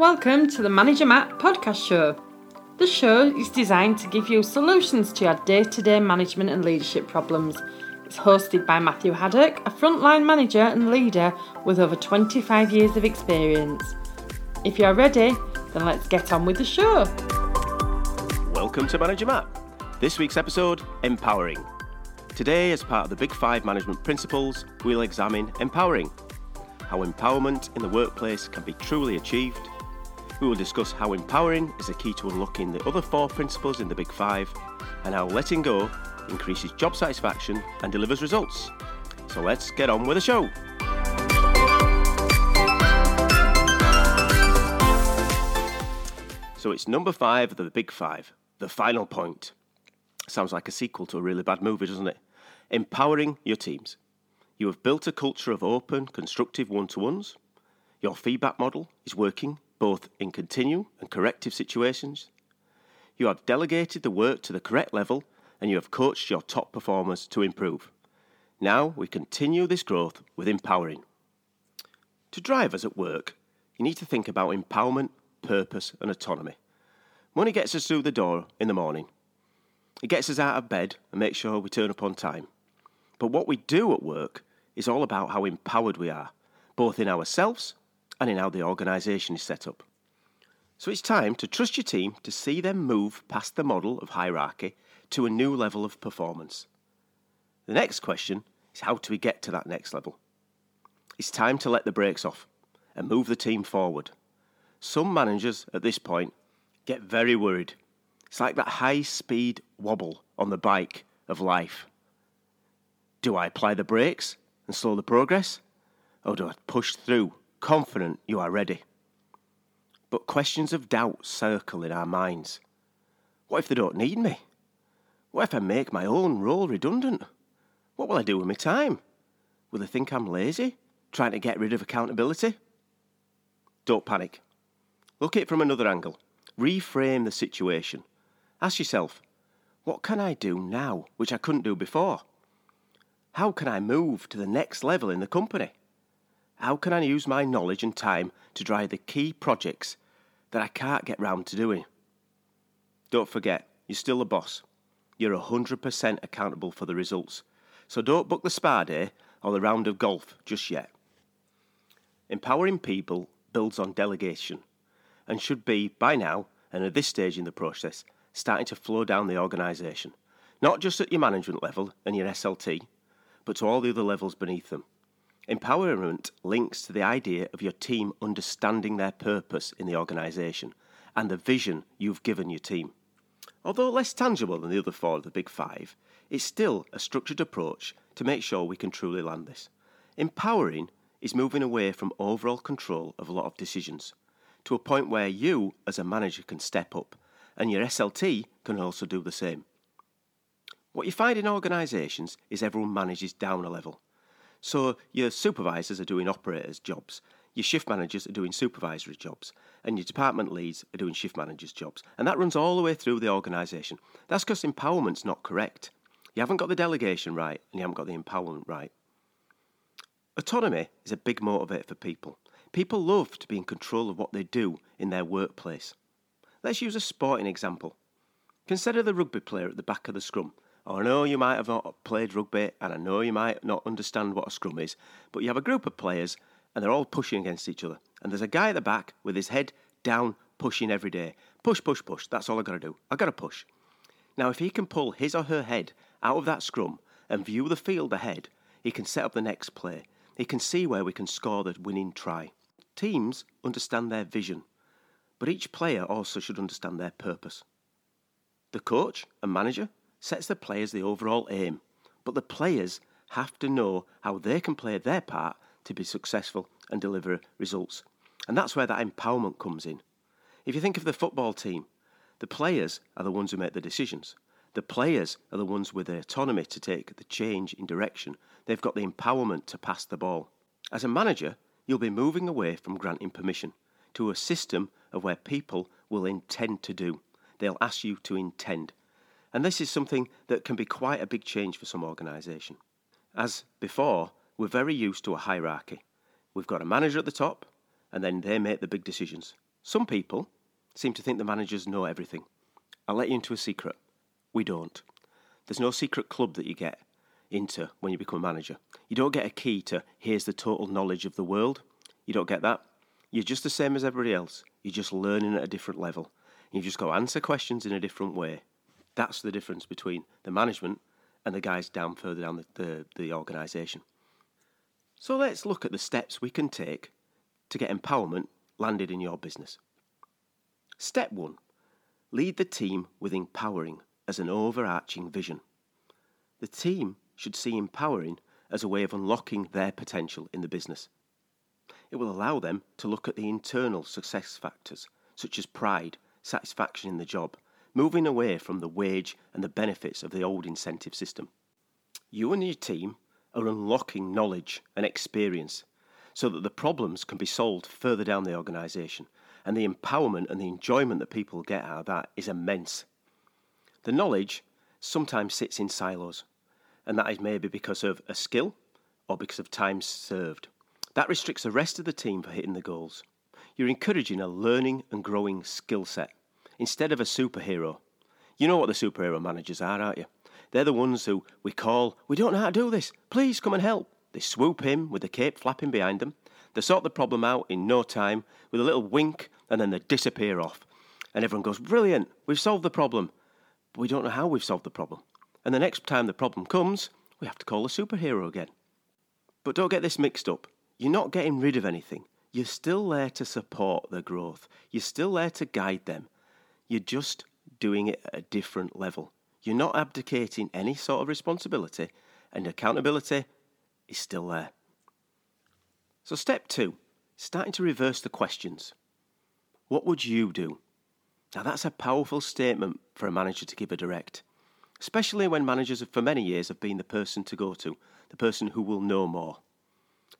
Welcome to the Manager Matt podcast show. The show is designed to give you solutions to your day to day management and leadership problems. It's hosted by Matthew Haddock, a frontline manager and leader with over 25 years of experience. If you're ready, then let's get on with the show. Welcome to Manager Matt. This week's episode Empowering. Today, as part of the Big Five Management Principles, we'll examine empowering, how empowerment in the workplace can be truly achieved. We will discuss how empowering is a key to unlocking the other four principles in the Big Five, and how letting go increases job satisfaction and delivers results. So let's get on with the show. So it's number five of the Big Five, the final point. Sounds like a sequel to a really bad movie, doesn't it? Empowering your teams. You have built a culture of open, constructive one to ones. Your feedback model is working both in continue and corrective situations. You have delegated the work to the correct level and you have coached your top performers to improve. Now we continue this growth with empowering. To drive us at work, you need to think about empowerment, purpose, and autonomy. Money gets us through the door in the morning. It gets us out of bed and makes sure we turn up on time. But what we do at work is all about how empowered we are, both in ourselves and in how the organisation is set up. So it's time to trust your team to see them move past the model of hierarchy to a new level of performance. The next question is how do we get to that next level? It's time to let the brakes off and move the team forward. Some managers at this point get very worried. It's like that high speed wobble on the bike of life. Do I apply the brakes and slow the progress? Or do I push through, confident you are ready? But questions of doubt circle in our minds. What if they don't need me? What if I make my own role redundant? What will I do with my time? Will they think I'm lazy, trying to get rid of accountability? Don't panic. Look at it from another angle. Reframe the situation. Ask yourself, what can I do now which I couldn't do before? How can I move to the next level in the company? How can I use my knowledge and time to drive the key projects that I can't get round to doing? Don't forget, you're still the boss. You're 100% accountable for the results. So don't book the spa day or the round of golf just yet. Empowering people builds on delegation and should be, by now, and at this stage in the process, starting to flow down the organisation. Not just at your management level and your SLT, but to all the other levels beneath them. Empowerment links to the idea of your team understanding their purpose in the organisation and the vision you've given your team. Although less tangible than the other four of the Big Five, it's still a structured approach to make sure we can truly land this. Empowering is moving away from overall control of a lot of decisions to a point where you, as a manager, can step up and your SLT can also do the same. What you find in organisations is everyone manages down a level. So your supervisors are doing operators' jobs, your shift managers are doing supervisory jobs, and your department leads are doing shift managers' jobs. And that runs all the way through the organisation. That's because empowerment's not correct. You haven't got the delegation right, and you haven't got the empowerment right. Autonomy is a big motivator for people. People love to be in control of what they do in their workplace. Let's use a sporting example. Consider the rugby player at the back of the scrum Oh, I know you might have not played rugby and I know you might not understand what a scrum is, but you have a group of players and they're all pushing against each other. And there's a guy at the back with his head down, pushing every day. Push, push, push. That's all I've got to do. I've got to push. Now, if he can pull his or her head out of that scrum and view the field ahead, he can set up the next play. He can see where we can score the winning try. Teams understand their vision, but each player also should understand their purpose. The coach and manager sets the players the overall aim, but the players have to know how they can play their part to be successful and deliver results. And that's where that empowerment comes in. If you think of the football team, the players are the ones who make the decisions. The players are the ones with the autonomy to take the change in direction. They've got the empowerment to pass the ball. As a manager, you'll be moving away from granting permission to a system of where people will intend to do. They'll ask you to intend. And this is something that can be quite a big change for some organisation. As before, we're very used to a hierarchy. We've got a manager at the top, and then they make the big decisions. Some people seem to think the managers know everything. I'll let you into a secret. We don't. There's no secret club that you get into when you become a manager. You don't get a key to here's the total knowledge of the world. You don't get that. You're just the same as everybody else. You're just learning at a different level. You've just got to answer questions in a different way. That's the difference between the management and the guys down further down the, the, the organisation. So let's look at the steps we can take to get empowerment landed in your business. Step one lead the team with empowering as an overarching vision. The team should see empowering as a way of unlocking their potential in the business. It will allow them to look at the internal success factors, such as pride, satisfaction in the job, moving away from the wage and the benefits of the old incentive system. You and your team are unlocking knowledge and experience so that the problems can be solved further down the organisation, and the empowerment and the enjoyment that people get out of that is immense. The knowledge sometimes sits in silos, and that is maybe because of a skill or because of time served. That restricts the rest of the team for hitting the goals. You're encouraging a learning and growing skill set instead of a superhero. You know what the superhero managers are, aren't you? They're the ones who we call, we don't know how to do this, please come and help. They swoop in with the cape flapping behind them. They sort the problem out in no time with a little wink and then they disappear off. And everyone goes, brilliant, we've solved the problem. But we don't know how we've solved the problem. And the next time the problem comes, we have to call the superhero again. But don't get this mixed up. You're not getting rid of anything. You're still there to support their growth. You're still there to guide them. You're just doing it at a different level. You're not abdicating any sort of responsibility, and accountability is still there. So, step two starting to reverse the questions. What would you do? Now, that's a powerful statement for a manager to give a direct, especially when managers for many years have been the person to go to, the person who will know more.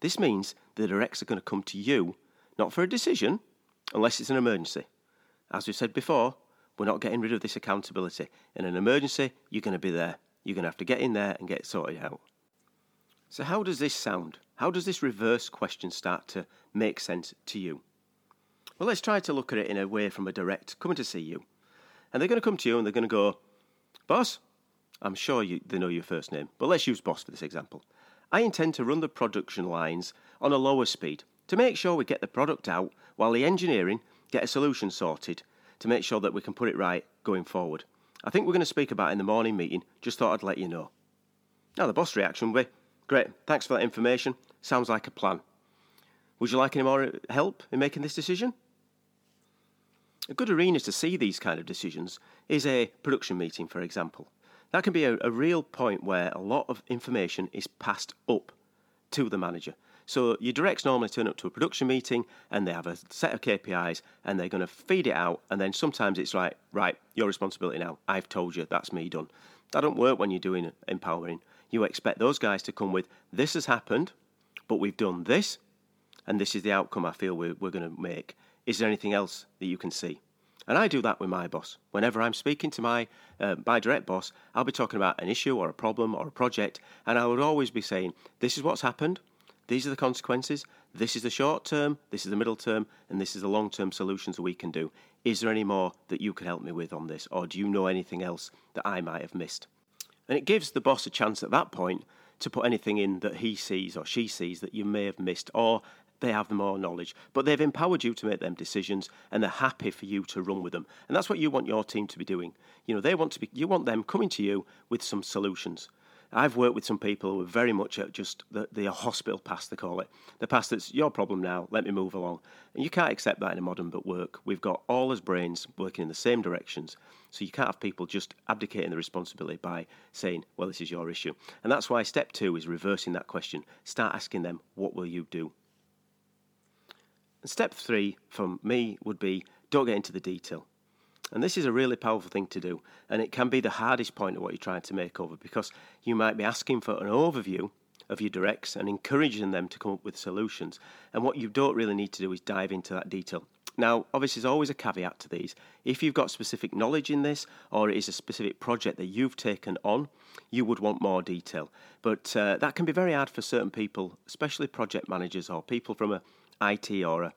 This means the directs are going to come to you, not for a decision, unless it's an emergency. As we've said before, we're not getting rid of this accountability. In an emergency, you're going to be there. You're going to have to get in there and get sorted out. So, how does this sound? How does this reverse question start to make sense to you? Well, let's try to look at it in a way from a direct coming to see you. And they're going to come to you and they're going to go, Boss, I'm sure you, they know your first name, but let's use boss for this example. I intend to run the production lines on a lower speed to make sure we get the product out while the engineering get a solution sorted to make sure that we can put it right going forward. I think we're going to speak about in the morning meeting, just thought I'd let you know. Now, the boss reaction will be Great, thanks for that information. Sounds like a plan. Would you like any more help in making this decision? A good arena to see these kind of decisions is a production meeting, for example. That can be a, a real point where a lot of information is passed up to the manager. So your directs normally turn up to a production meeting and they have a set of KPIs and they're going to feed it out. And then sometimes it's like, right, your responsibility now. I've told you, that's me done. That don't work when you're doing empowering. You expect those guys to come with, this has happened, but we've done this, and this is the outcome I feel we're, we're going to make. Is there anything else that you can see? And I do that with my boss. Whenever I'm speaking to my uh, my direct boss, I'll be talking about an issue or a problem or a project, and I would always be saying, "This is what's happened. These are the consequences. This is the short term, this is the middle term, and this is the long term solutions we can do. Is there any more that you can help me with on this, or do you know anything else that I might have missed? And it gives the boss a chance at that point to put anything in that he sees or she sees that you may have missed, or they have more knowledge. But they've empowered you to make them decisions and they're happy for you to run with them. And that's what you want your team to be doing. You know, they want to be you want them coming to you with some solutions. I've worked with some people who are very much at just the, the hospital pass, they call it. The pass that's your problem now, let me move along. And you can't accept that in a modern but work. We've got all as brains working in the same directions. So you can't have people just abdicating the responsibility by saying, well, this is your issue. And that's why step two is reversing that question. Start asking them, what will you do? And step three from me would be don't get into the detail. And this is a really powerful thing to do. And it can be the hardest point of what you're trying to make over because you might be asking for an overview of your directs and encouraging them to come up with solutions. And what you don't really need to do is dive into that detail. Now, obviously, there's always a caveat to these. If you've got specific knowledge in this, or it is a specific project that you've taken on, you would want more detail. But uh, that can be very hard for certain people, especially project managers or people from a IT or a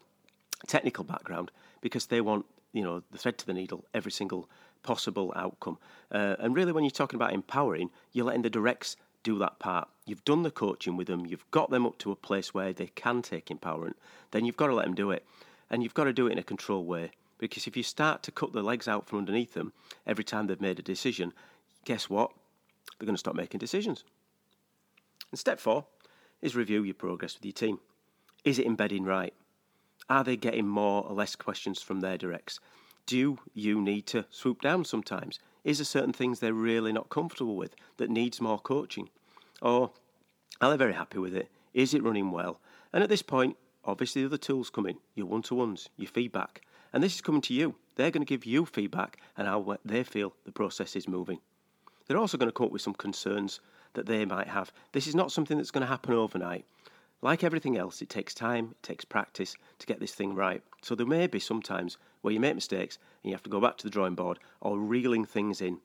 technical background because they want you know the thread to the needle every single possible outcome. Uh, and really, when you're talking about empowering, you're letting the directs do that part. You've done the coaching with them, you've got them up to a place where they can take empowerment, then you've got to let them do it. And you've got to do it in a controlled way. Because if you start to cut the legs out from underneath them every time they've made a decision, guess what? They're going to stop making decisions. And step four is review your progress with your team. Is it embedding right? Are they getting more or less questions from their directs? Do you need to swoop down sometimes? Is there certain things they're really not comfortable with that needs more coaching? Or are they very happy with it? Is it running well? And at this point, obviously the other tools come in, your one-to-ones, your feedback. And this is coming to you. They're going to give you feedback and how they feel the process is moving. They're also going to come up with some concerns that they might have. This is not something that's going to happen overnight. Like everything else, it takes time, it takes practice to get this thing right. So there may be sometimes where you make mistakes and you have to go back to the drawing board or reeling things in.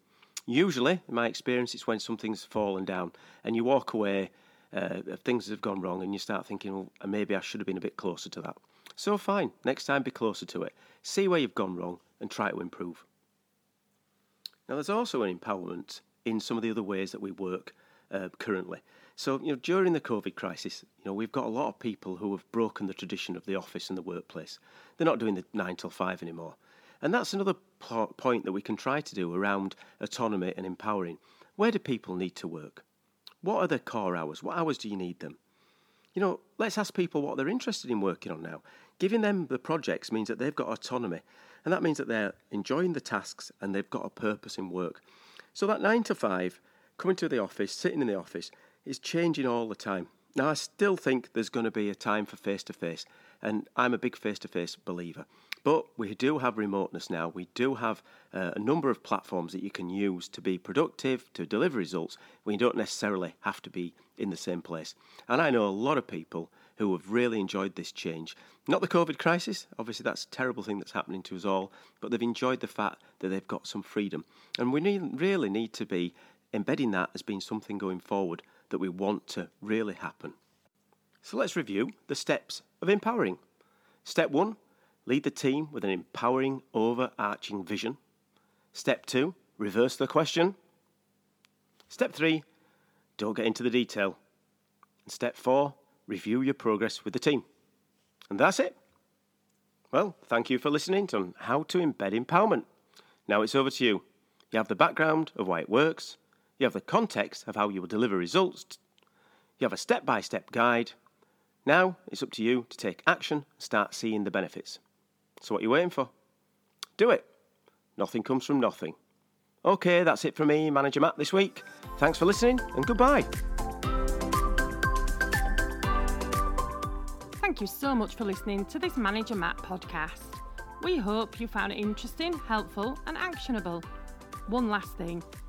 Usually, in my experience, it's when something's fallen down and you walk away, uh, things have gone wrong, and you start thinking, well, maybe I should have been a bit closer to that. So, fine, next time be closer to it. See where you've gone wrong and try to improve. Now, there's also an empowerment in some of the other ways that we work uh, currently. So, you know, during the COVID crisis, you know, we've got a lot of people who have broken the tradition of the office and the workplace. They're not doing the nine till five anymore. And that's another po- point that we can try to do around autonomy and empowering. Where do people need to work? What are their core hours? What hours do you need them? You know, let's ask people what they're interested in working on now. Giving them the projects means that they've got autonomy, and that means that they're enjoying the tasks and they've got a purpose in work. So that nine to five, coming to the office, sitting in the office, is changing all the time. Now, I still think there's going to be a time for face to face, and I'm a big face to face believer. But we do have remoteness now. We do have uh, a number of platforms that you can use to be productive, to deliver results, you don't necessarily have to be in the same place. And I know a lot of people who have really enjoyed this change. Not the COVID crisis, obviously, that's a terrible thing that's happening to us all, but they've enjoyed the fact that they've got some freedom. And we need, really need to be embedding that as being something going forward that we want to really happen. So let's review the steps of empowering. Step one lead the team with an empowering, overarching vision. Step two reverse the question. Step three don't get into the detail. And step four review your progress with the team. And that's it. Well, thank you for listening to how to embed empowerment. Now it's over to you. You have the background of why it works, you have the context of how you will deliver results, you have a step by step guide. Now it's up to you to take action and start seeing the benefits. So, what are you waiting for? Do it. Nothing comes from nothing. Okay, that's it from me, Manager Matt, this week. Thanks for listening and goodbye. Thank you so much for listening to this Manager Matt podcast. We hope you found it interesting, helpful, and actionable. One last thing